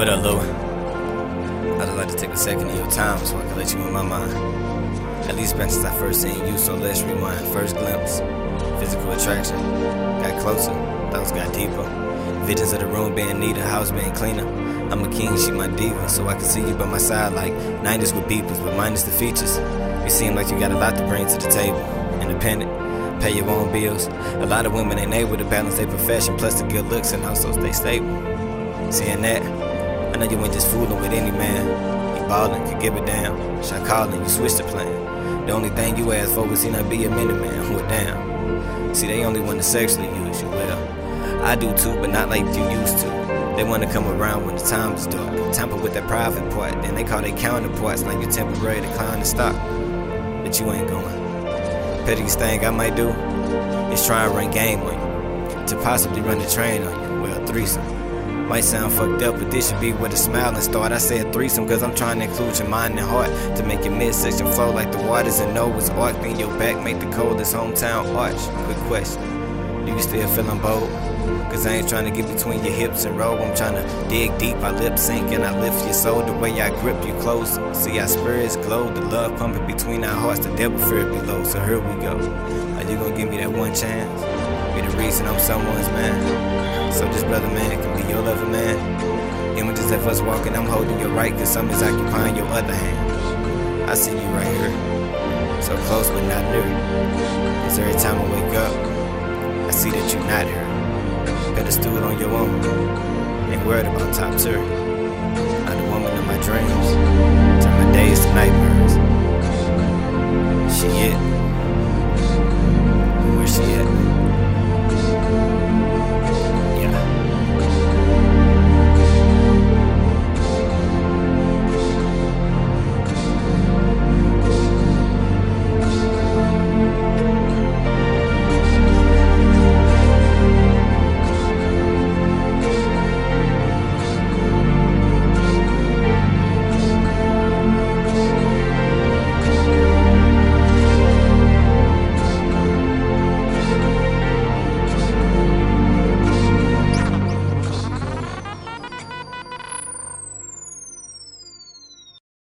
What up, Lou? I'd just like to take a second of your time so I can let you in my mind. At least since I first seen you, so let's rewind. First glimpse, physical attraction. Got closer, thoughts got deeper. Visions of the room being neater, house being cleaner. I'm a king, she my diva, so I can see you by my side like 90s with beepers, but minus the features. You seem like you got a lot to bring to the table. Independent, pay your own bills. A lot of women ain't able to balance their profession plus the good looks and also stay stable. Seeing that, I know you ain't just fooling with any man. You ballin', could give a damn. Shot callin', you switch the plan. The only thing you ask for is he not be a minute man who damn? See, they only want to sexually use you. Well, I do too, but not like you used to. They wanna come around when the time is dark. Tamper with their private part, then they call their counterparts like you're temporary decline to stop. But you ain't going. Pettiest thing I might do is try and run game on you. To possibly run the train on you. Well, threesome. Might sound fucked up, but this should be where the smiling start. I said threesome cause I'm trying to include your mind and heart to make your midsection flow like the waters and Noah's Ark. Then your back make the coldest hometown arch. Quick question. Do you still feeling bold? Cause I ain't trying to get between your hips and roll. I'm trying to dig deep. I lip sync and I lift your soul the way I grip you close. See our spirits glow, the love pumping between our hearts, the devil fear below. So here we go. Are you gonna give me that one chance? Reason I'm someone's man. So this brother man can be your lover man. Images of us walking, I'm holding your right, cause something's occupying your other hand. I see you right here. So close but not near. Cause every time I wake up, I see that you're not here. Better stood on your own. Ain't worried about top tier. I'm the woman of my dreams. Turn my days to nightmares.